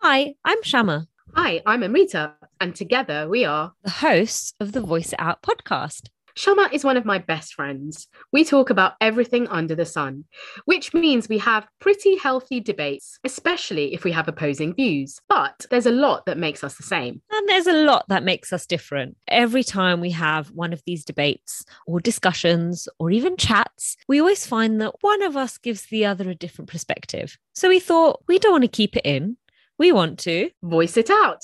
Hi, I'm Shyama, Hi, I'm Amrita, and together we are. the hosts of the Voice It Out podcast. Shyama is one of my best friends. We talk about everything under the sun, which means we have pretty healthy debates, especially if we have opposing views. But there's a lot that makes us the same. And there's a lot that makes us different. Every time we have one of these debates or discussions or even chats, we always find that one of us gives the other a different perspective. So we thought we don't want to keep it in. We want to. Voice it out.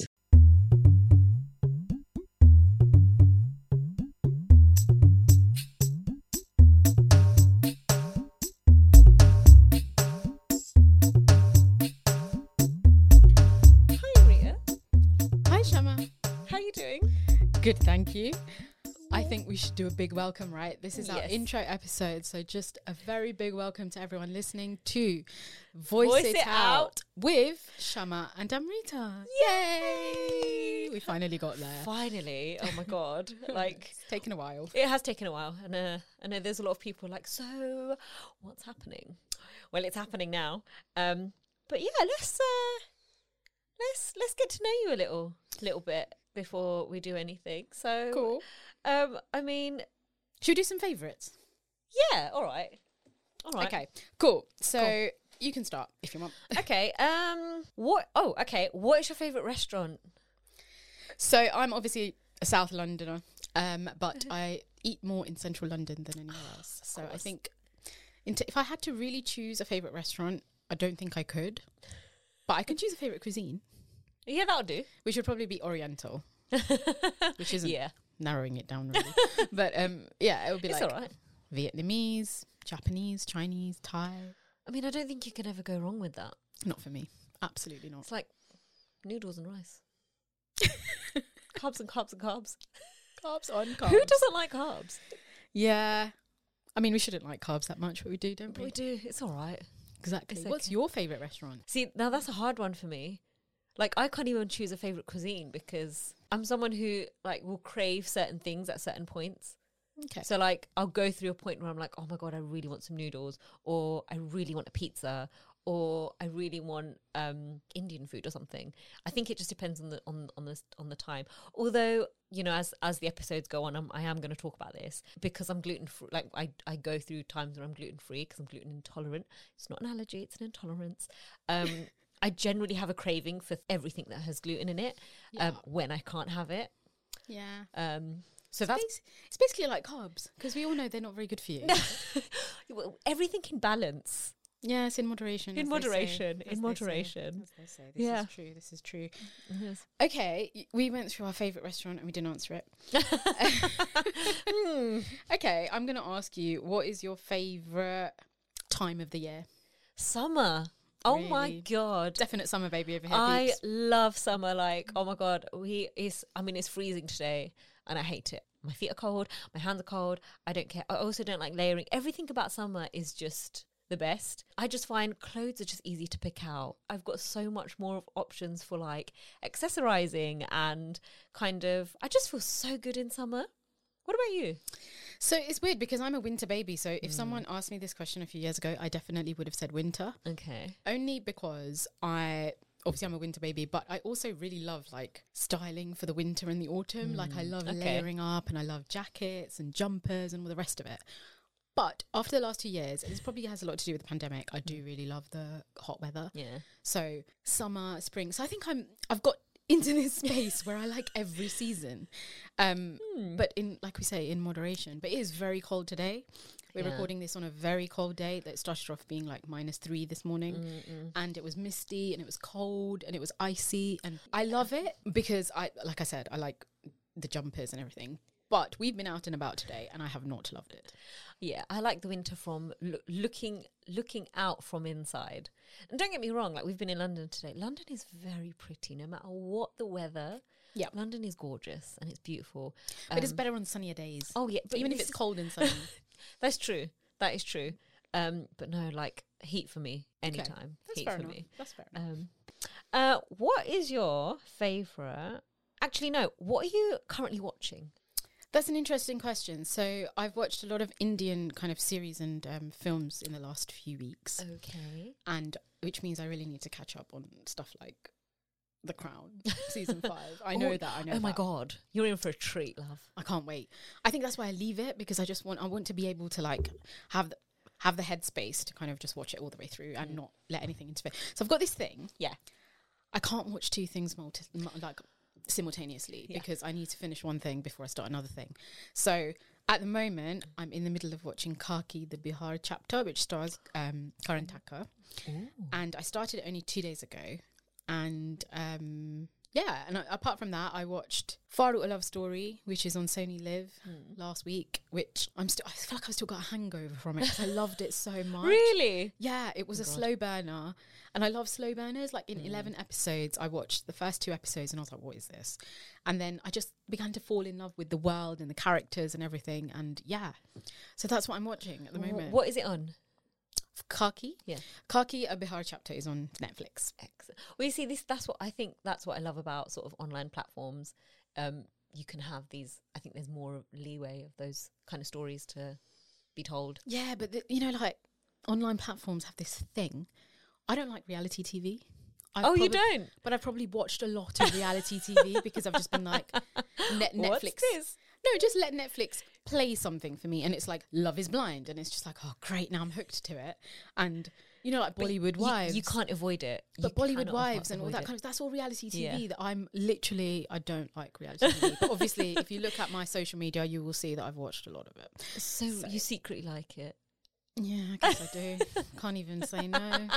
Hi, Rita. Hi, Shyama. How are you doing? Good, thank you. I think we should do a big welcome, right? This is our Yes. intro episode, so just a very big welcome to everyone listening to Voice, Voice It, It Out. Out. with Shyama and Amrita. Yay! We finally got there. Finally. Oh my God. like, It's taken a while. It has taken a while, and uh, I know there's a lot of people like, so what's happening? Well, it's happening now. Um, but yeah, let's uh, let's let's get to know you a little little bit before we do anything. So Cool. Um, I mean, Should we do some favourites? yeah, all right, all right, Okay, cool. So Cool. you can start if you want. okay. Um, what? Oh, okay. What is your favorite restaurant? So I'm obviously a South Londoner, um, but I eat more in Central London than anywhere else. So I think in t- if I had to really choose a favorite restaurant, I don't think I could. But I could choose a favorite cuisine, Yeah, that'll do. which would probably be Oriental, which isn't yeah, narrowing it down really. but um, yeah, it would be it's like all right. Vietnamese, Japanese, Chinese, Thai. I mean, I don't think you can ever go wrong with that. Not for me. Absolutely not. It's like noodles and rice. carbs and carbs and carbs. Carbs on carbs. Who doesn't like carbs? Yeah. I mean, we shouldn't like carbs that much, but we do, don't we? We do. It's all right. Exactly. It's What's okay. your favorite restaurant? See, now that's a hard one for me. Like, I can't even choose a favorite cuisine because I'm someone who like will crave certain things at certain points. Okay. So, like, I'll go through a point where I'm like, oh my god, I really want some noodles, or I really want a pizza, or I really want um, Indian food or something. I think it just depends on the on on the on the time. Although, you know, as as the episodes go on, I'm, I am going to talk about this because I'm gluten free. Like, I I go through times where I'm gluten free because I'm gluten intolerant. It's not an allergy; it's an intolerance. Um, I generally have a craving for everything that has gluten in it Yeah. um, when I can't have it. yeah. Um, so So that's that's it's basically like carbs because we all know they're not very good for you. Well, everything in balance. Yes, in moderation. In moderation, in moderation. As they say. This Yeah. is true. This is true. Okay, we went through our favorite restaurant and we didn't answer it. Hmm. Okay, I'm going to ask you what is your favorite time of the year? Summer. Oh my god. Definite summer baby over here. I peeps. love summer. Like, oh my god, we is. I mean, it's freezing today, and I hate it. My feet are cold. My hands are cold. I don't care. I also don't like layering. Everything about summer is just the best. I just find clothes are just easy to pick out. I've got so much more of options for like accessorizing and kind of. I just feel so good in summer. What about you? So it's weird because I'm a winter baby. So Mm. if someone asked me this question a few years ago, I definitely would have said winter. Okay. Only because I obviously I'm a winter baby, but I also really love like styling for the winter and the autumn. like I love Mm, okay. layering up and I love jackets and jumpers and all the rest of it. But after the last two years, and this probably has a lot to do with the pandemic, I Mm. do really love the hot weather. Yeah. So summer, spring. So I think I'm I've got into this space where I like every season. Um Hmm. but in like we say in moderation. But it is very cold today. We're Yeah. recording this on a very cold day that started off being like minus 3 this morning Mm-mm. and it was misty and it was cold and it was icy and I love it because I like I said I like the jumpers and everything. But we've been out and about today and I have not loved it. Yeah, I like the winter from loo- looking looking out from inside. And don't get me wrong, like we've been in London today. London is very pretty, no matter what the weather. Yeah. London is gorgeous and it's beautiful. But it's Um, better on sunnier days. Oh yeah, but even if it's cold and sunny. that's true. That is true. Um, but no, like heat for me anytime. That's heat fair for enough. me. That's fair enough. Um, uh, what is your favorite? Actually, no. What are you currently watching? That's an interesting question. So I've watched a lot of Indian kind of series and um, films in the last few weeks, Okay. and which means I really need to catch up on stuff like The Crown season five. I know Oh, that. I know. oh my that. god, you're in for a treat, love. I can't wait. I think that's why I leave it because I just want I want to be able to like have the, have the headspace to kind of just watch it all the way through and not let anything interfere. So I've got this thing. Yeah. I can't watch two things multi- mu- like simultaneously Yeah. because I need to finish one thing before I start another thing. So at the moment, I'm in the middle of watching Khakee, the Bihar chapter, which stars um, Karan Tacker, and I started it only two days ago. And um, yeah, and I, apart from that, I watched Farooq a Love Story, which is on Sony Live hmm. last week. Which I'm still, I feel like I've still got a hangover from it I loved it so much. Really? Yeah, it was oh a God. slow burner. And I love slow burners. Like in hmm. 11 episodes, I watched the first two episodes and I was like, what is this? And then I just began to fall in love with the world and the characters and everything. And yeah, so that's what I'm watching at the moment. What is it on? Khakee? Yeah. Khakee, a Bihar chapter is on Netflix. Excellent. Well, you see, this that's what I think. That's what I love about sort of online platforms. Um, you can have these. I think there's more leeway of those kind of stories to be told. Yeah, but the, you know, like online platforms have this thing. I don't like reality TV. I've oh, you don't? But I've probably watched a lot of reality TV because I've just been like, Net- Netflix. No, just let Netflix play something for me. And it's like Love is Blind. And it's just like, oh, great. Now I'm hooked to it. And, you know, like But Bollywood you- Wives. You, can't avoid it. But You Bollywood Wives and all that it. kind of that's all reality TV Yeah. that I'm literally I don't like reality TV. But obviously if you look at my social media you will see that I've watched a lot of it. So, So- you secretly like it. Yeah, I guess I do. Can't even say no.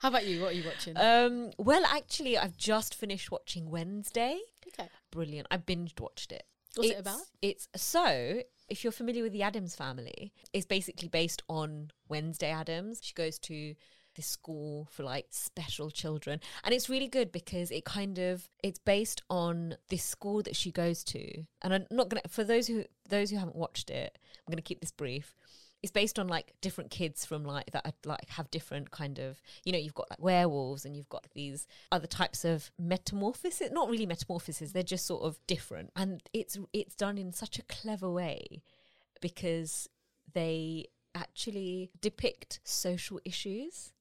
How about you? What are you watching? Um, well, actually, I've just finished watching Wednesday. okay. Brilliant. I binged watched it. What's it about? It's so. If you're familiar with the Addams family, it's basically based on Wednesday Addams. She goes to this school for like special children, and it's really good because it kind of it's based on this school that she goes to. And I'm not gonna for those who those who haven't watched it, I'm gonna keep this brief. It's based on like different kids from like that like have different kind of you know you've got like werewolves and you've got these other types of metamorphosis not really metamorphosis they're just sort of different and it's it's done in such a clever way because they actually depict social issues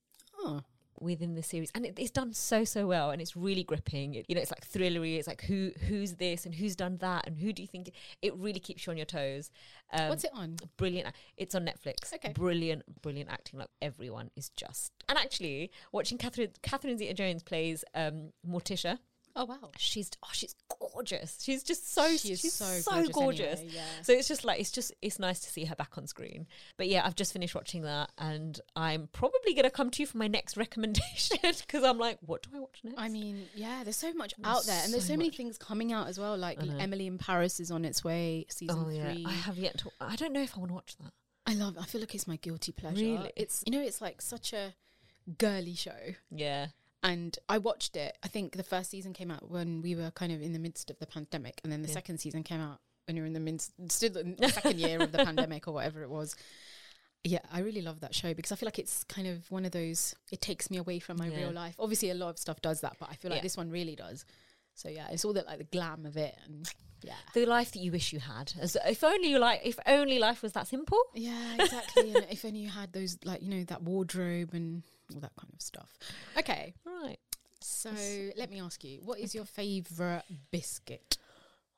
Oh. Within the series and it, it's done so so well and it's really gripping. It, you know it's like thrillery. It's like who who's this and who's done that and who do you think it really keeps you on your toes? Um, What's it on? brilliant it's on netflix. Okay. brilliant brilliant acting. Like everyone is just and actually watching catherine catherine zeta jones plays um morticia Oh wow. she's oh she's gorgeous she's just so She she's so so, gorgeous gorgeous, anyway, yeah. so it's just like it's just it's nice to see her back on screen but yeah i've just finished watching that and i'm probably going to come to you for my next recommendation because i'm like what do i watch next I mean, yeah, there's so much There's out there, and there's so so many things coming out as well. Like Emily in Paris is on its way, season oh yeah three. i have yet to i don't know if i want to watch that I love. I feel like it's my guilty pleasure. Really? It's you know, it's like such a girly show, yeah and I watched it. I think the first season came out when we were kind of in the midst of the pandemic, and then the Yeah. second season came out when you were in the midst, still the second year of the pandemic or whatever it was. Yeah, I really love that show because I feel like it's kind of one of those. It takes me away from my Yeah. real life. Obviously, a lot of stuff does that, but I feel like Yeah. this one really does. So yeah, it's all that like the glam of it, and yeah, the life that you wish you had as if only you like if only life was that simple Yeah, exactly. and if only you had those, like, you know, that wardrobe and all that kind of stuff. Okay, right so let me ask you, what is your favourite biscuit?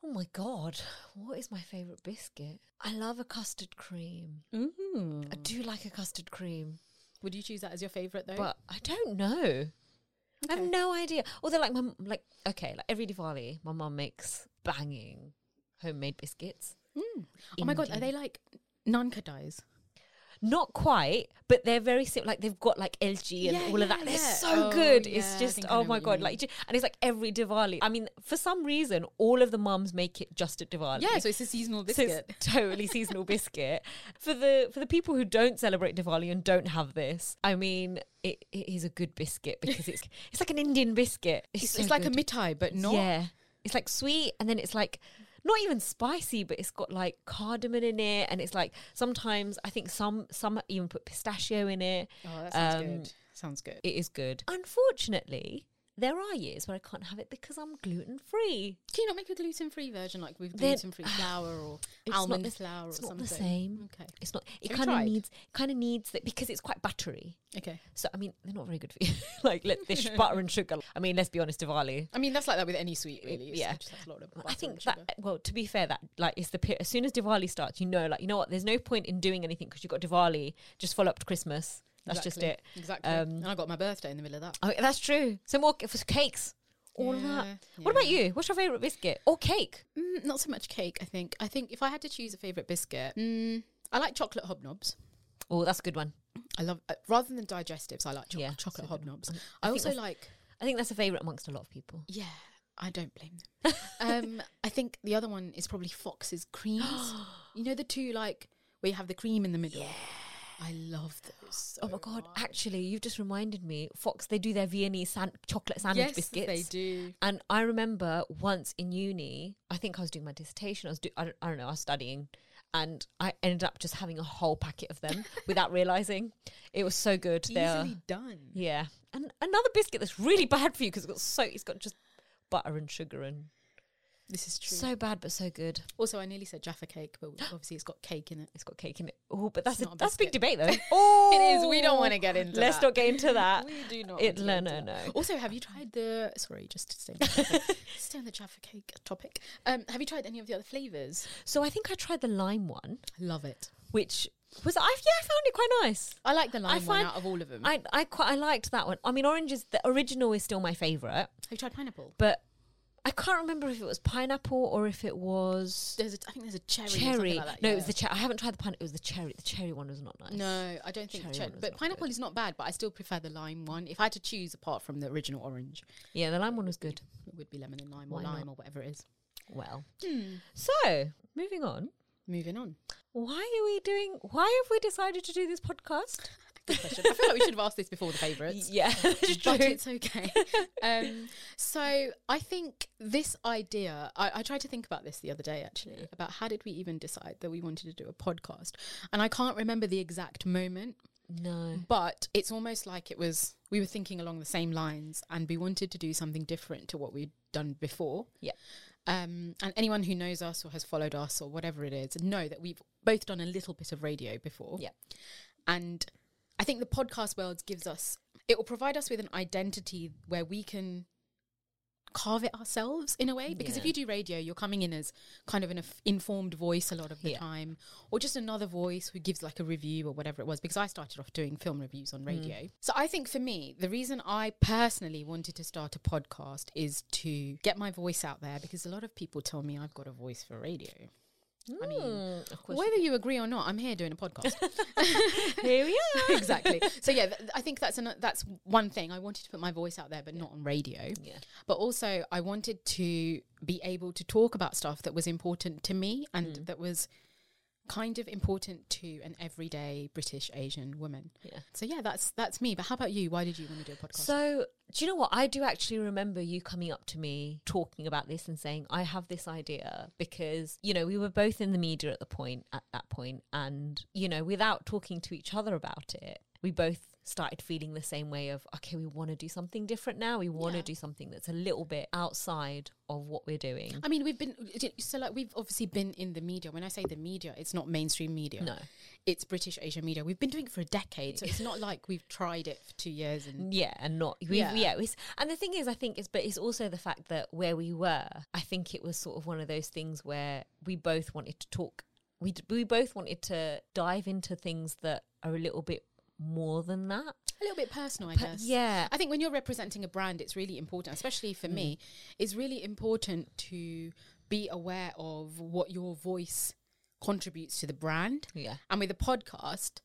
oh my god what is my favorite biscuit i love a custard cream Ooh. i do like a custard cream Would you choose that as your favourite though? but I don't know. I have no idea. Although, like, my like, okay, like every Diwali, my mum makes banging homemade biscuits. Mm. Oh my god, are they like nankhatais? Not quite, but they're very simple. Like they've got like elaichi and Yeah, all of that. yeah, They're yeah. so Oh, good. it's just oh my god, like, and it's like every Diwali. I mean, for some reason, all of the mums make it just at Diwali. Yeah, so it's a seasonal So biscuit. it's totally seasonal biscuit for the for the people who don't celebrate Diwali and don't have this. I mean, it, it is a good biscuit because it's it's like an Indian biscuit. It's, It's, so it's like a mitai, but not. Yeah, it's like sweet, and then it's like not even spicy, but it's got like cardamom in it, and it's like sometimes I think some some even put pistachio in it. Oh, that sounds Um, good. Sounds good. It is good. Unfortunately, there are years where I can't have it because I'm gluten free. Can you not make a gluten free version like with gluten free flour or It's not almond the- flour It's or not something? the same. Okay. It's not. It kind of needs. Kind of needs that because it's quite buttery. Okay. So I mean, they're not very good for you. like let this butter and sugar. I mean, let's be honest, Diwali. I mean, that's like that with any sweet, really. It's Yeah. just a lot of I think that well, to be fair, that like it's the pe- as soon as Diwali starts, you know, like you know what, there's no point in doing anything because you've got Diwali. Just follow up to Christmas. That's just it. Exactly. Exactly. Um, and I got my birthday in the middle of that. Oh, that's true. Some more for cakes. All of that. Yeah, What about you? What's your favorite biscuit or cake? Mm, not so much cake, I think. I think if I had to choose a favourite biscuit, mm, I like chocolate hobnobs. Oh, that's a good one. I love, uh, rather than digestives, I like cho- Yeah, chocolate hobnobs. I, I also like, I think that's a favorite amongst a lot of people. yeah, I don't blame them. um, I think the other one is probably Fox's creams. you know, the two like where you have the cream in the middle? I love those. So Oh my god! much. Actually, you've just reminded me. Fox, they do their Viennese san- chocolate sandwich yes, biscuits. they do. And I remember once in uni, I think I was doing my dissertation. I was, do- I, don't, I don't know, I was studying, and I ended up just having a whole packet of them without realizing. It was so good. They're- Easily done. yeah, and another biscuit that's really bad for you because it's got so it's got just butter and sugar and This is true. so bad but so good. also, I nearly said Jaffa cake, but obviously it's got cake in it. It's got cake in it. Oh, but that's a, a that's a big debate though. Oh, It is. We don't want to get into Let's that. not get into that. We do not. It, no, no, no. Also, have you tried the? Sorry, just to stay on the Jaffa, stay on the Jaffa cake topic. Um, have you tried any of the other flavors? So I think I tried the lime one, Love it. which was I yeah I found it quite nice. I like the lime one find- out of all of them. I I quite I liked that one. I mean, orange is the original is still my favorite, have you tried pineapple? but I can't remember if it was pineapple or if it was There's, a, I think there's a cherry. cherry. like that, no, yeah. it was the cherry. I haven't tried the pineapple. It was the cherry. The cherry one was not nice. No, I don't think. Cherry Cher- one but pineapple good. is not bad, but I still prefer the lime one. If I had to choose apart from the original orange, Yeah, the lime one was good. it would be lemon and lime Why or not? lime or whatever it is. Well, Hmm. so moving on. Moving on. Why are we doing? Why have we decided to do this podcast? Good question. I feel like we should have asked this before the favourites. Yeah, but it's okay. um, so I think this idea, I, I tried to think about this the other day actually, about how did we even decide that we wanted to do a podcast? And I can't remember the exact moment, No. but it's almost like it was, we were thinking along the same lines and we wanted to do something different to what we'd done before. Yeah. Um, and anyone who knows us or has followed us or whatever it is know that we've both done a little bit of radio before. Yeah. And I think the podcast world gives us, it will provide us with an identity where we can carve it ourselves in a way. Because if you do radio, you're coming in as kind of an inf- informed voice a lot of the Yeah. time, or just another voice who gives like a review or whatever it was. Because I started off doing film reviews on mm. radio. So I think for me, the reason I personally wanted to start a podcast is to get my voice out there because a lot of people tell me I've got a voice for radio. I mean, Mm, course. whether you agree or not, I'm here doing a podcast. Here we are. exactly. So yeah, th- I think that's an, that's one thing. I wanted to put my voice out there, but not on radio. Yeah. But also, I wanted to be able to talk about stuff that was important to me and Mm. that was kind of important to an everyday British Asian woman. Yeah. So yeah, that's that's me. But how about you? Why did you want to do a podcast? So, do you know what? I do actually remember you coming up to me talking about this and saying, I have this idea because, you know, we were both in the media at the point, at that point, and, you know, without talking to each other about it, we both started feeling the same way of, okay, we want to do something different now. We want to Yeah. do something that's a little bit outside of what we're doing. I mean, we've been so like we've obviously been in the media. When I say the media, it's not mainstream media. No. it's British Asian media. We've been doing it for a decade, so it's not like we've tried it for two years and Yeah, and not we Yeah. yeah. and the thing is, I think it's but it's also the fact that where we were, I think it was sort of one of those things where we both wanted to talk. We d- we both wanted to dive into things that are a little bit more than that. a little bit personal, I guess. yeah, I think when you're representing a brand, it's really important, especially for me, it's really important to be aware of what your voice contributes to the brand. yeah, And with a podcast,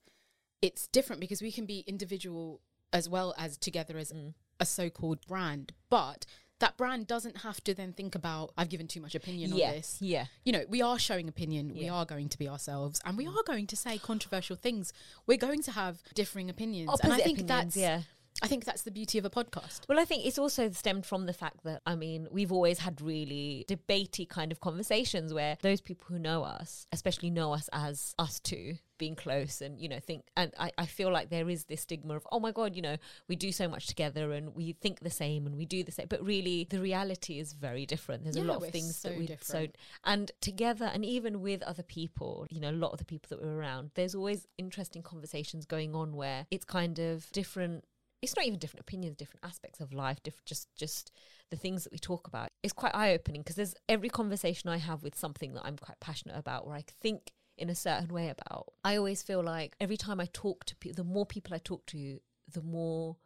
it's different because we can be individual as well as together as Mm. a so called brand. But that brand doesn't have to then think about, I've given too much opinion yeah, on this. yeah. You know, we are showing opinion, we are going to be ourselves, and we mm. are going to say controversial things. We're going to have differing opinions. Opposite and I think opinions, that's yeah, I think that's the beauty of a podcast. Well, I think it's also stemmed from the fact that, I mean, we've always had really debatey kind of conversations where those people who know us, especially know us as us two being close and, you know, think, and I, I feel like there is this stigma of, oh my God, you know, we do so much together and we think the same and we do the same. But really, the reality is very different. There's a lot of things so that we, different. so, and together and even with other people, you know, a lot of the people that we're around, there's always interesting conversations going on where it's kind of different it's not even different opinions different aspects of life different just just the things that we talk about it's quite eye-opening because there's every conversation i have with something that i'm quite passionate about where i think in a certain way about i always feel like every time i talk to people the more people i talk to the more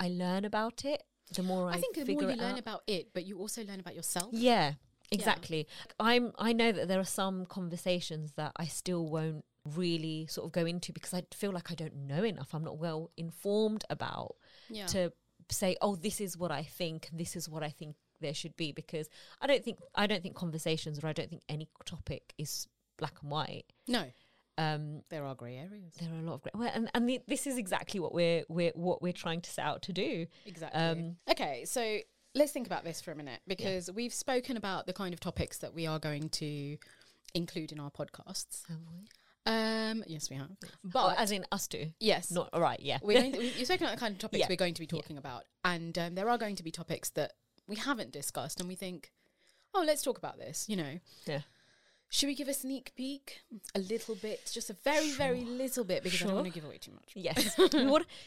i learn about it the more i, I think the more you learn out. about it, but you also learn about yourself. Yeah, exactly. I'm I know that there are some conversations that I still won't really sort of go into because I feel like I don't know enough. I'm not well informed about Yeah. to say, "Oh, this is what I think. This is what I think there should be." Because I don't think I don't think conversations or I don't think any topic is black and white. no, Um, there are grey areas. there are a lot of grey. well, and and the, this is exactly what we're we're what we're trying to set out to do. Exactly. Um, okay, so let's think about this for a minute because we've spoken about the kind of topics that we are going to include in our podcasts. Um, yes, we have. But oh, as in us two, yes, not all right. Yeah, we're going to, you're spoken about the kind of topics Yeah. we're going to be Yeah. talking about, and um, there are going to be topics that we haven't discussed, and we think, oh, let's talk about this. You know, yeah. Should we give a sneak peek a little bit, just a very, very little bit, because I don't want to give away too much. Yes.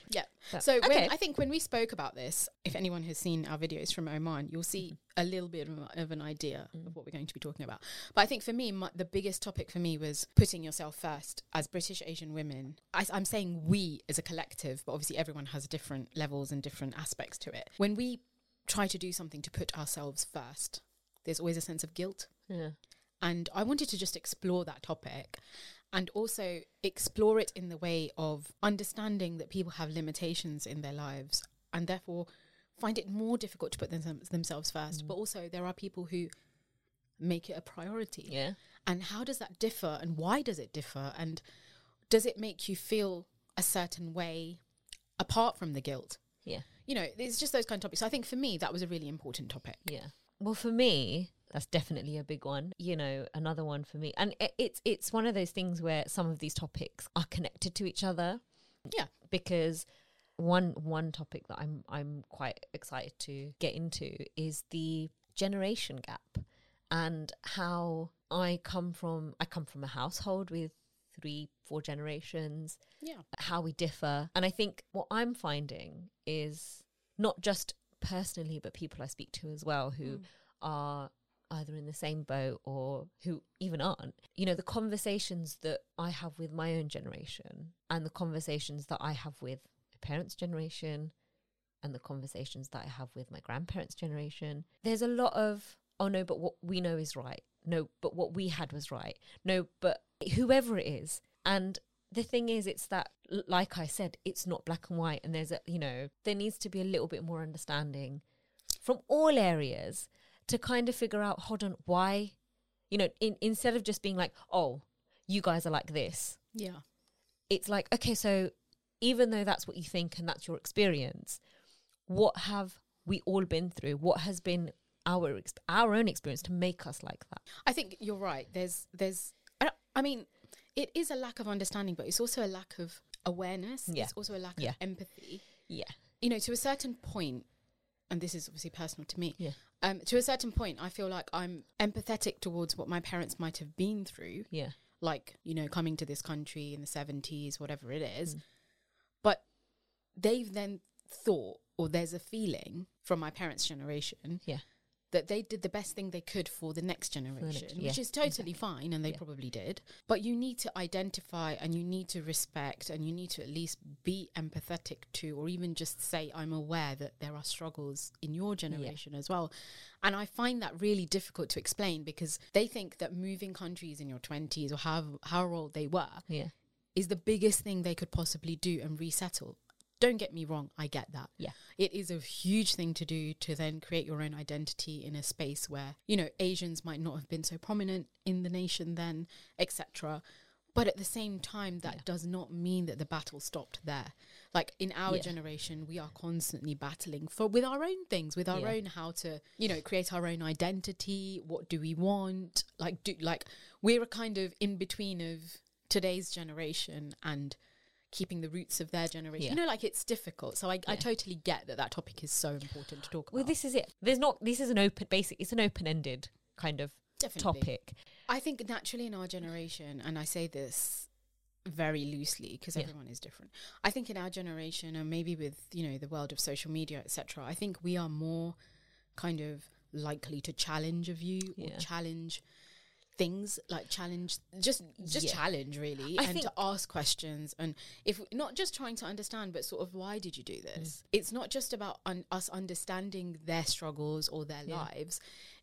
Yeah. Yeah. So when, I think when we spoke about this, if anyone has seen our videos from Oman, you'll see a little bit of, an idea of what we're going to be talking about. But I think for me, my, the biggest topic for me was putting yourself first as British Asian women. I, I'm saying we as a collective, but obviously everyone has different levels and different aspects to it. When we try to do something to put ourselves first, there's always a sense of guilt. yeah. And I wanted to just explore that topic and also explore it in the way of understanding that people have limitations in their lives and therefore find it more difficult to put them, themselves first. Mm. But also, there are people who make it a priority. Yeah. And how does that differ and why does it differ? And does it make you feel a certain way apart from the guilt? Yeah. You know, it's just those kind of topics. So I think for me, that was a really important topic. Yeah. Well, for me, that's definitely a big one. You know, another one for me, and it, it's it's one of those things where some of these topics are connected to each other. Yeah. Because one one topic that I'm I'm quite excited to get into is the generation gap and how I come from I come from a household with three four generations Yeah. how we differ. And I think what I'm finding is not just personally, but people I speak to as well who Mm. are either in the same boat or who even aren't. You know, the conversations that I have with my own generation and the conversations that I have with parents' generation and the conversations that I have with my grandparents' generation, there's a lot of, oh no, but what we know is right. No, but what we had was right. No, but whoever it is. And the thing is, it's that, like I said, it's not black and white. And there's a, you know, there needs to be a little bit more understanding from all areas to kind of figure out, hold on, why, you know, in, instead of just being like, oh, you guys are like this, Yeah. it's like, okay, so even though that's what you think and that's your experience, what have we all been through? What has been our ex- our own experience to make us like that? I think you're right. There's, there's, I, I mean, it is a lack of understanding, but it's also a lack of awareness. Yeah. It's also a lack Yeah. of empathy. Yeah, You know, to a certain point, and this is obviously personal to me. Yeah. Um, to a certain point, I feel like I'm empathetic towards what my parents might have been through, yeah, like you know, coming to this country in the seventies, whatever it is. Mm. But they've then thought, or there's a feeling from my parents' generation, Yeah. That they did the best thing they could for the next generation, next- which is totally fine, and they Yeah. probably did. But you need to identify, and you need to respect, and you need to at least be empathetic to, or even just say, "I'm aware that there are struggles in your generation as well." And I find that really difficult to explain because they think that moving countries in your twenties or however, however old they were yeah, is the biggest thing they could possibly do and resettle. Don't get me wrong, I get that. Yeah. It is a huge thing to do to then create your own identity in a space where, you know, Asians might not have been so prominent in the nation then, etc. But at the same time, that Yeah. does not mean that the battle stopped there. like in our Yeah. generation we are constantly battling for with our own things with our Yeah. own how to you know create our own identity what do we want like do like we're a kind of in between of today's generation and keeping the roots of their generation Yeah. you know like it's difficult so I, I totally get that that topic is so important to talk about Well, this is it. There's not. This is an open. Basic. It's an open-ended kind of Definitely. topic. I think naturally in our generation, and I say this very loosely because Yeah. everyone is different. I think in our generation, and maybe with you know the world of social media, etc. I think we are more kind of likely to challenge a view or challenge things like challenge just just Yeah. challenge really I and to ask questions and if not just trying to understand but sort of why did you do Mm. this it's not just about un- us understanding their struggles or their Yeah. lives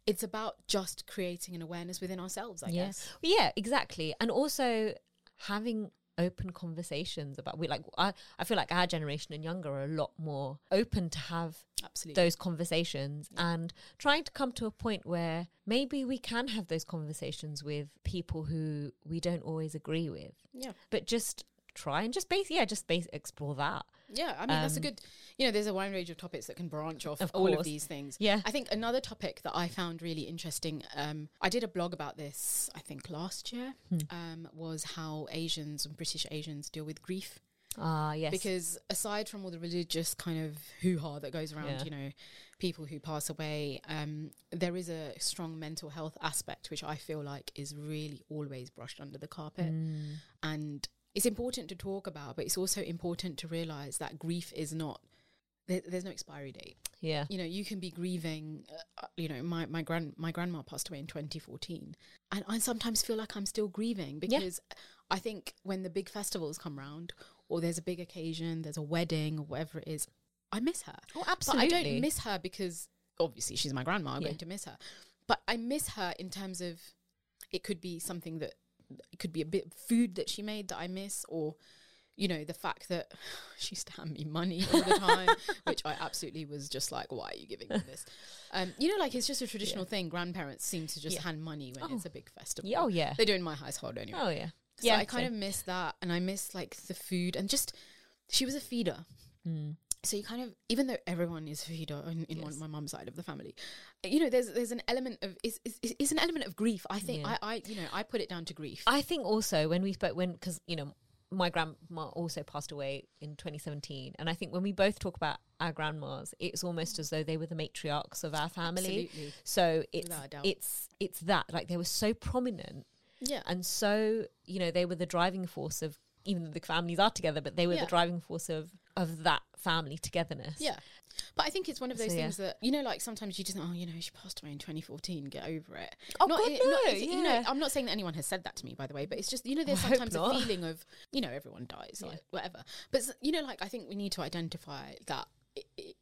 it's about just creating an awareness within ourselves i yeah. guess Yeah, exactly. And also having open conversations about we like I, I feel like our generation and younger are a lot more open to have absolutely. those conversations and trying to come to a point where maybe we can have those conversations with people who we don't always agree with. Yeah. But just try and just base yeah just base explore that Yeah, I mean that's a Um, good. You know, there's a wide range of topics that can branch off Of all of these things. yeah I think another topic that I found really interesting. Um, I did a blog about this. I think last year Hmm. um, was how Asians and British Asians deal with grief. ah yes Because aside from all the religious kind of hoo ha that goes around, Yeah. you know, people who pass away, um, there is a strong mental health aspect which I feel like is really always brushed under the carpet Mm, and it's important to talk about but it's also important to realize that grief is not there, there's no expiry date yeah you know you can be grieving uh, you know my my grand my grandma passed away in 2014 and i sometimes feel like i'm still grieving because i think when the big festivals come round or there's a big occasion there's a wedding or whatever it is i miss her oh but absolutely I don't miss her because obviously she's my grandma. I'm Yeah. going to miss her. But I miss her in terms of it could be something that it could be a bit of food that she made that I miss, or you know the fact that she used to hand me money all the time, which I absolutely was just like, why are you giving me this? Um, you know, like it's just a traditional thing. Grandparents seem to just Yeah. hand money when Oh. it's a big festival. yeah, oh yeah They do in my household anyway. oh yeah So yeah I kind same. of miss that, and I miss like the food and just she was a feeder Mm. So you kind of even though everyone is feeder in, in one, my mum's side of the family uh, you know there's there's an element of it's, an element of grief. I think Yeah. I, I you know i put it down to grief. I think also when we spoke when because you know my grandma also passed away in 2017 and I think when we both talk about our grandmas it's almost as though they were the matriarchs of our family. Absolutely. so it's it's it's that like they were so prominent yeah. and so you know they were the driving force of even though the families are together but they were Yeah. the driving force of of that family togetherness yeah but i think it's one of So, those yeah. things that you know like sometimes you just oh you know she passed away in 2014 get over it Oh, not, God, it- not- no, you know yeah. i'm not saying that anyone has said that to me by the way but it's just you know there's hope sometimes a feeling of you know everyone dies Yeah. like whatever but you know like i think we need to identify that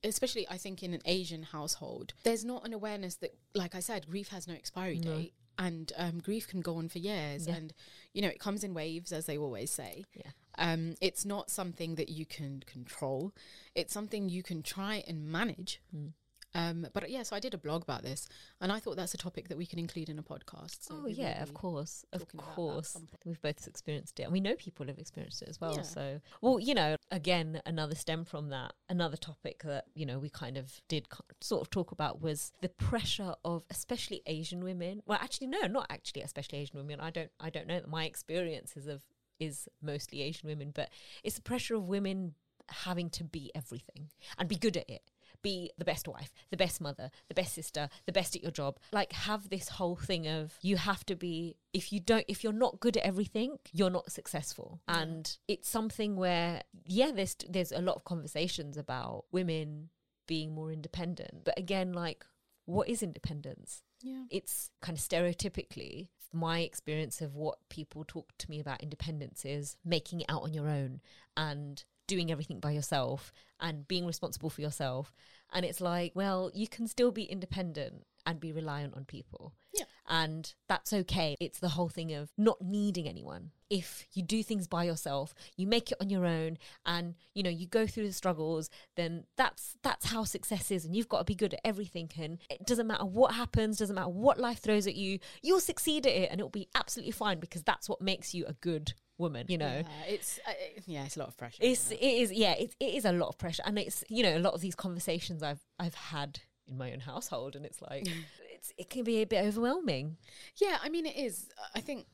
especially i think in an asian household there's not an awareness that like i said grief has no expiry No. date and um, grief can go on for years Yeah. and you know it comes in waves as they always say Yeah. um, it's not something that you can control it's something you can try and manage Mm. Um, but yeah, so I did a blog about this, and I thought that's a topic that we can include in a podcast. So oh yeah of course of talking about that at course we've both experienced it and we know people have experienced it as well Yeah. so well you know again another stem from that another topic that you know we kind of did sort of talk about was the pressure of especially asian women well actually no not actually especially asian women i don't i don't know that my experiences of is mostly asian women but it's the pressure of women having to be everything and be good at it be the best wife, the best mother, the best sister, the best at your job. Like have this whole thing of you have to be if you don't if you're not good at everything, you're not successful. And it's something where yeah, there's there's a lot of conversations about women being more independent. But again, like what is independence? Yeah. it's kind of stereotypically my experience of what people talk to me about independence is making it out on your own and doing everything by yourself and being responsible for yourself. And it's like well you can still be independent and be reliant on people. Yeah. and that's okay. It's the whole thing of not needing anyone. If you do things by yourself you make it on your own and you know you go through the struggles then that's that's how success is and you've got to be good at everything. And it doesn't matter what happens doesn't matter what life throws at you you'll succeed at it and it'll be absolutely fine because that's what makes you a good woman, you know. Yeah, it's uh, yeah, it's a lot of pressure. It's it is yeah it, it is a lot of pressure and it's you know a lot of these conversations I've I've had in my own household and it's like it's it can be a bit overwhelming Yeah, I mean, it is. I think,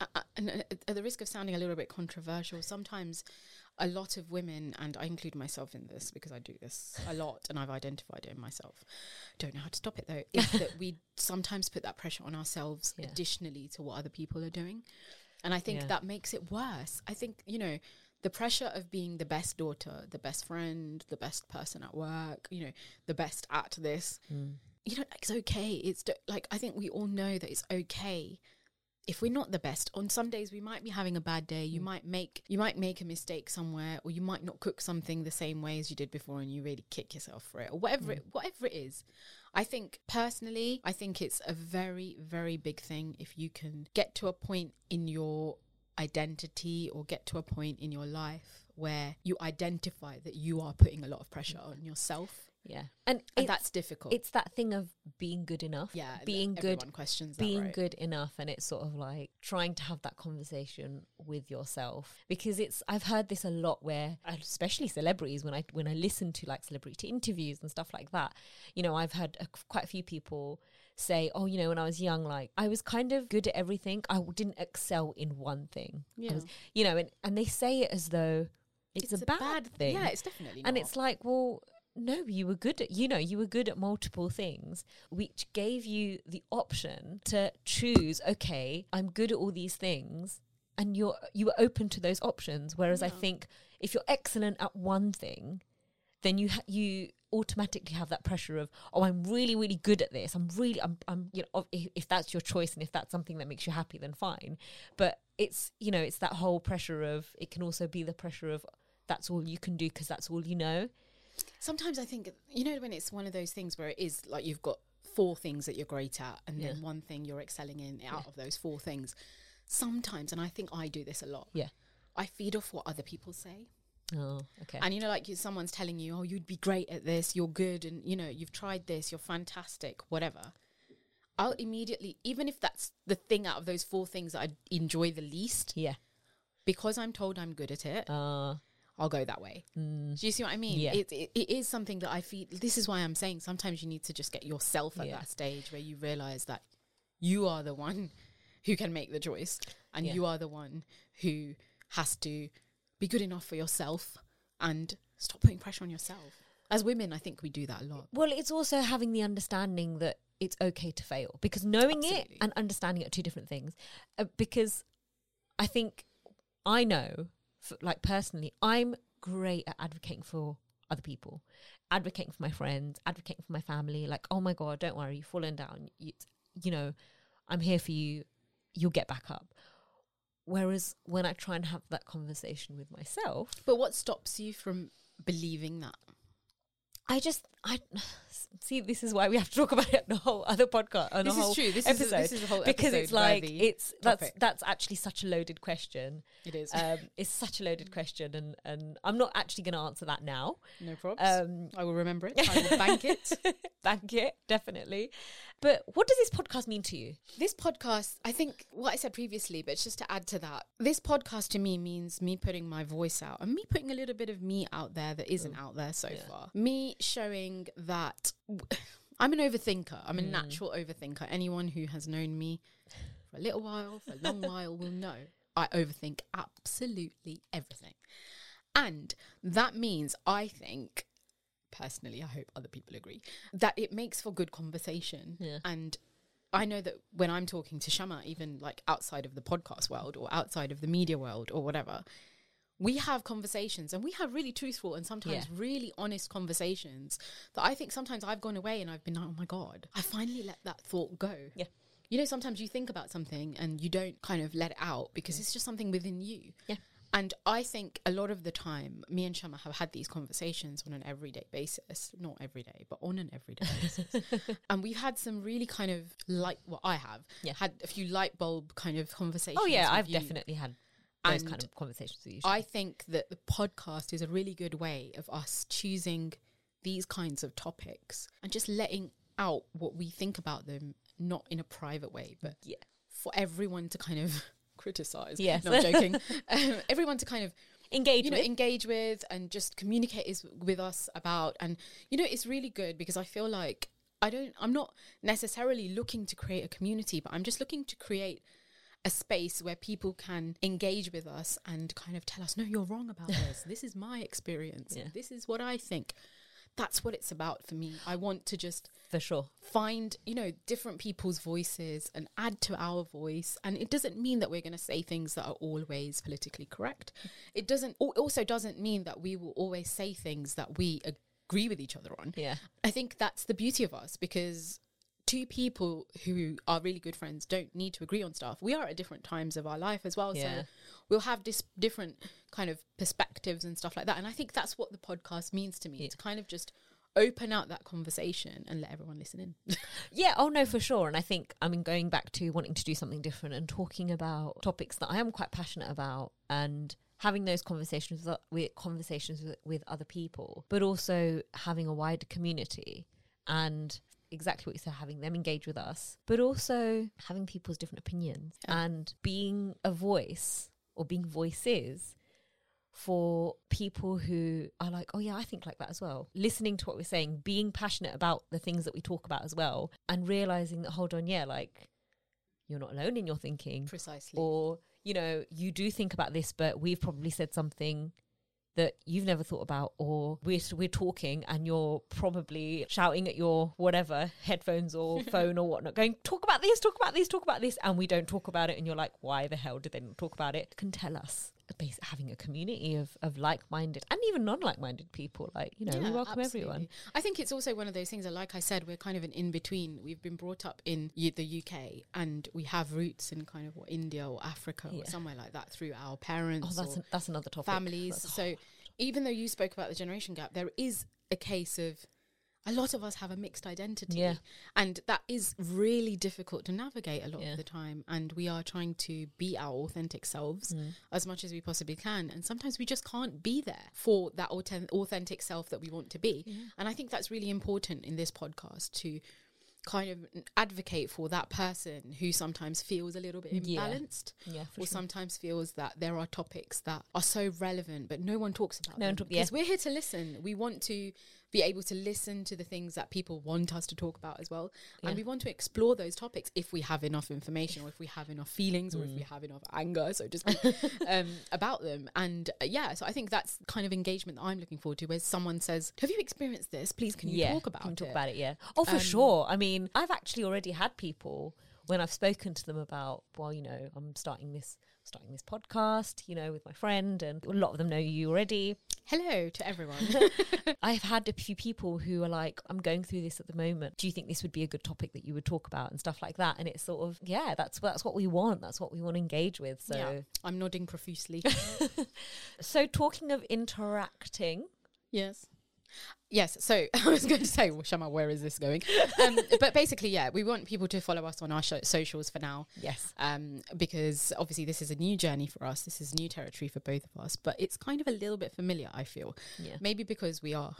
uh, uh, and uh, at the risk of sounding a little bit controversial, sometimes a lot of women, and I include myself in this because I do this a lot and I've identified it in myself, don't know how to stop it though, is that we sometimes put that pressure on ourselves Yeah. additionally to what other people are doing. And I think Yeah. that makes it worse. I think, you know, the pressure of being the best daughter, the best friend, the best person at work, you know, the best at this, mm. you know, it's okay. It's d- like I think we all know that it's okay if we're not the best. On some days we might be having a bad day. You mm. might make you might make a mistake somewhere, or you might not cook something the same way as you did before, and you really kick yourself for it, or whatever mm. it whatever it is. I think personally, I think it's a very very big thing if you can get to a point in your identity or get to a point in your life where you identify that you are putting a lot of pressure on yourself yeah and, and that's difficult it's that thing of being good enough yeah being good questions that, being right? good enough and it's sort of like trying to have that conversation with yourself because it's i've heard this a lot where especially celebrities when i when i listen to like celebrity interviews and stuff like that you know i've heard a, quite a few people say oh you know when i was young like i was kind of good at everything i didn't excel in one thing Yeah. was- you know and, and they say it as though it's, a, bad, thing yeah it's definitely and not. it's like well no you were good at you know you were good at multiple things which gave you the option to choose okay i'm good at all these things and you're you were open to those options. Whereas i think if you're excellent at one thing then you ha- you automatically have that pressure of oh i'm really really good at this. I'm really i'm, I'm you know if, if that's your choice and if that's something that makes you happy then fine. But it's you know it's that whole pressure of it can also be the pressure of that's all you can do because that's all you know sometimes i think you know when it's one of those things where it is like you've got four things that you're great at and then one thing you're excelling in out of those four things sometimes and i think i do this a lot Yeah. i feed off what other people say Oh, okay. and you know like you, someone's telling you oh you'd be great at this you're good and you know you've tried this you're fantastic whatever i'll immediately even if that's the thing out of those four things that i enjoy the least yeah. because i'm told i'm good at it Uh, I'll go that way. mm, Do you see what I mean? Yeah. It, it, it is something that I feel. This is why I'm saying sometimes you need to just get yourself at Yeah. that stage where you realize that you are the one who can make the choice and Yeah. you are the one who has to be good enough for yourself and stop putting pressure on yourself. As women, I think we do that a lot. well, it's also having the understanding that it's okay to fail because knowing Absolutely. it and understanding it are two different things. Uh, because I think I know, f like personally, I'm great at advocating for other people, advocating for my friends, advocating for my family. Like, oh my god, don't worry, you've fallen down. You, you know, I'm here for you. You'll get back up. Whereas when I try and have that conversation with myself, But what stops you from believing that? I just I see this is why we have to talk about it on a whole other podcast on This a whole is true. This episode is a, this is a whole because it's like it's that's topic. that's actually such a loaded question. it is Um, it's such a loaded question, and and I'm not actually going to answer that now. no problems. Um, I will remember it. I will bank it. thank it definitely. But what does this podcast mean to you? This podcast, I think what I said previously, but just to add to that, this podcast to me means me putting my voice out and me putting a little bit of me out there that isn't out there so Yeah. far. Me showing that I'm an overthinker. I'm a Mm. natural overthinker. Anyone who has known me for a little while, for a long while, will know I overthink absolutely everything. And that means I think, personally, I hope other people agree, that it makes for good conversation. Yeah. And I know that when I'm talking to Shyama, even like outside of the podcast world or outside of the media world or whatever, we have conversations and we have really truthful and sometimes Yeah. really honest conversations that I think sometimes I've gone away and I've been like, oh my God, I finally let that thought go. Yeah. You know, sometimes you think about something and you don't kind of let it out because it's just something within you. Yeah. And I think a lot of the time, me and Shyama have had these conversations on an everyday basis. Not every day, but on an everyday basis. and we've had some really kind of light, well, I have Yeah. had a few light bulb kind of conversations. Oh yeah, I've you. definitely had those And kind of conversations. I think that the podcast is a really good way of us choosing these kinds of topics and just letting out what we think about them, not in a private way, but yeah, for everyone to kind of criticize. Yes. Not joking. um, everyone to kind of Engage you know with. engage with and just communicate is with us about and you know it's really good because i feel like i don't i'm not necessarily looking to create a community but i'm just looking to create a space where people can engage with us and kind of tell us no you're wrong about this. This is my experience. Yeah. this is what i think. That's what it's about for me. I want to just for sure. find you know different people's voices and add to our voice. And it doesn't mean that we're going to say things that are always politically correct. It doesn't also doesn't mean that we will always say things that we agree with each other on. Yeah. i think that's the beauty of us because two people who are really good friends don't need to agree on stuff we are at different times of our life as well Yeah. so we'll have dis- different kind of perspectives and stuff like that and i think that's what the podcast means to me Yeah. to kind of just open out that conversation and let everyone listen in Yeah, oh no, for sure. And I think, I mean, going back to wanting to do something different and talking about topics that I am quite passionate about and having those conversations with, with conversations with, with other people, but also having a wider community and exactly what you said, having them engage with us, but also having people's different opinions Yeah. and being a voice or being voices for people who are like, oh yeah, I think like that as well. Listening to what we're saying, being passionate about the things that we talk about as well, and realizing that, hold on, yeah, like you're not alone in your thinking, precisely or you know, you do think about this, but we've probably said something that you've never thought about, or we're we're talking and you're probably shouting at your whatever headphones or phone or whatnot, going talk about this, talk about this, talk about this, and we don't talk about it, and you're like, why the hell did they not talk about it? Can tell us. Having a community of, of like minded and even non like minded people, like you know, we welcome absolutely. everyone. I think it's also one of those things that, like I said, we're kind of an in between. We've been brought up in U- the UK and we have roots in kind of what India or Africa Yeah. or somewhere like that through our parents Oh, that's that's another topic. families. That's- So even though you spoke about the generation gap, there is a case of a lot of us have a mixed identity. Yeah. And that is really difficult to navigate a lot Yeah. of the time. And we are trying to be our authentic selves Mm. as much as we possibly can. And sometimes we just can't be there for that authentic self that we want to be. And I think that's really important in this podcast to kind of advocate for that person who sometimes feels a little bit imbalanced yeah, for or sure. sometimes feels that there are topics that are so relevant but no one talks about No one them talk- yeah. because we're here to listen we want to be able to listen to the things that people want us to talk about as well. Yeah. and we want to explore those topics if we have enough information or if we have enough feelings or if Mm. we have enough anger. So just um, about them. And uh, yeah so i think that's kind of engagement that i'm looking forward to where someone says have you experienced this? Please can you talk about can talk it? about it yeah. Oh for Um, sure. I mean i've actually already had people when i've spoken to them about well you know i'm starting this starting this podcast you know with my friend and a lot of them know you already hello to everyone. I've had a few people who are like i'm going through this at the moment. Do you think this would be a good topic that you would talk about? and stuff like that. And it's sort of yeah that's that's what we want. That's what we want to engage with. So yeah. I'm nodding profusely. So talking of interacting Yes. Yes. So I was going to say, well, Shyama, where is this going? Um, but basically, yeah, we want people to follow us on our socials for now. yes Um, because obviously this is a new journey for us. This is new territory for both of us, but it's kind of a little bit familiar. I feel yeah maybe because we are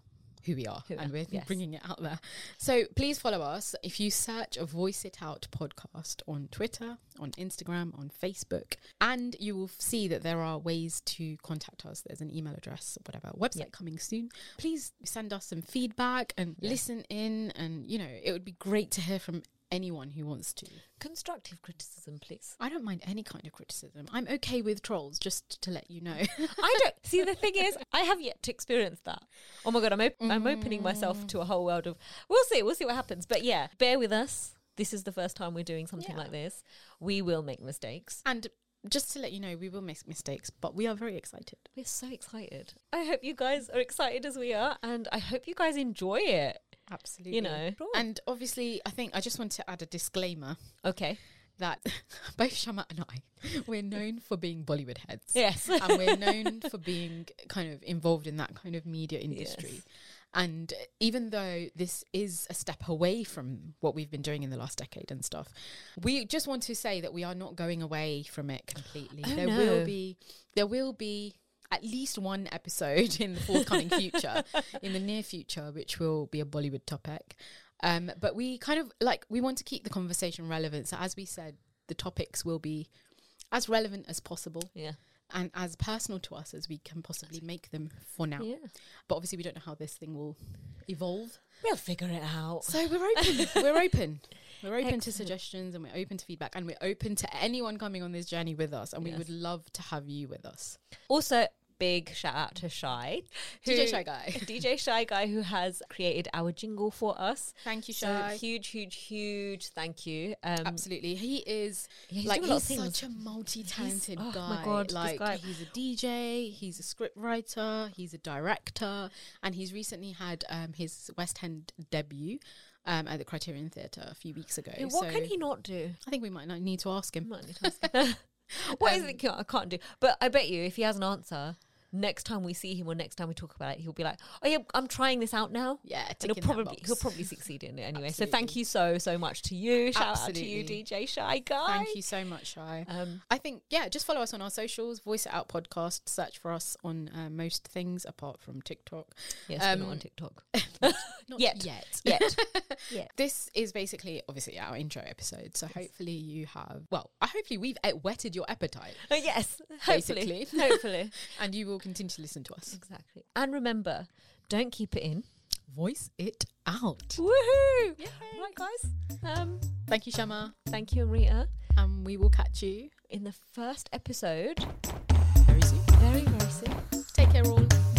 who we are Who and we're yes. bringing it out there. So please follow us. If you search a Voice It Out podcast on Twitter, on Instagram, on Facebook, and you will see that there are ways to contact us. There's an email address, whatever, website Yeah. coming soon. Please send us some feedback and Yeah. listen in. And, you know, it would be great to hear from anyone who wants to. constructive criticism please I don't mind any kind of criticism. I'm okay with trolls, just to let you know. I don't see. The thing is, I have yet to experience that. Oh my god, I'm op- I'm opening myself to a whole world of. We'll see. We'll see what happens. But yeah, bear with us. This is the first time we're doing something Yeah. like this. We will make mistakes. and just to let you know, we will make mistakes, but we are very excited. We're so excited. I hope you guys are excited as we are, and I hope you guys enjoy it. Absolutely. You know. And obviously, I think I just want to add a disclaimer Okay. that both Shyama and I, we're known for being Bollywood heads. Yes. and we're known for being kind of involved in that kind of media industry. Yes. And even though this is a step away from what we've been doing in the last decade and stuff, we just want to say that we are not going away from it completely. Oh, there no. will be there will be at least one episode in the forthcoming future, in the near future, which will be a Bollywood topic. Um, but we kind of like we want to keep the conversation relevant. So as we said, the topics will be as relevant as possible Yeah. and as personal to us as we can possibly make them for now. Yeah. But obviously, we don't know how this thing will evolve. We'll figure it out. So we're open. we're open. We're open to suggestions and we're open to feedback and we're open to anyone coming on this journey with us. And we would love to have you with us. Also, big shout out to Shy. DJ Shy Guy. DJ Shy Guy, who has created our jingle for us. Thank you, So Shy. huge, huge, huge thank you. Um, Absolutely. He is yeah, he's like he's such a multi-talented He's- oh guy. my God, this like guy- he's a DJ, he's a script writer, he's a director, and he's recently had um, his West End debut um, at the Criterion Theatre a few weeks ago. What So can he not do? I think we might not need to ask him. Might need to ask him. What is Um, it ca- I can't do? But I bet you if he has an answer, next time we see him or next time we talk about it, he'll be like, "Oh yeah, I'm trying this out now." Yeah, And he'll probably he'll probably succeed in it anyway. So thank you so so much to you. Shout out to you, DJ Shy Guy. Thank you so much, Shy. Um, I think, yeah, just follow us on our socials, Voice It Out Podcast, search for us on uh, most things apart from TikTok. yes, we're not Um, on TikTok Not Yet. Yet. yet. yet. This is basically, obviously, our intro episode. So hopefully you have, well, I hopefully we've uh, whetted your appetite Oh, yes, hopefully, hopefully, and you will continue to listen to us. exactly. And remember, don't keep it in. Voice it out. Woohoo! Right, guys. Um, Thank you, Shyama. thank you, Rita, And we will catch you in the first episode very soon. very very soon. Take care, all.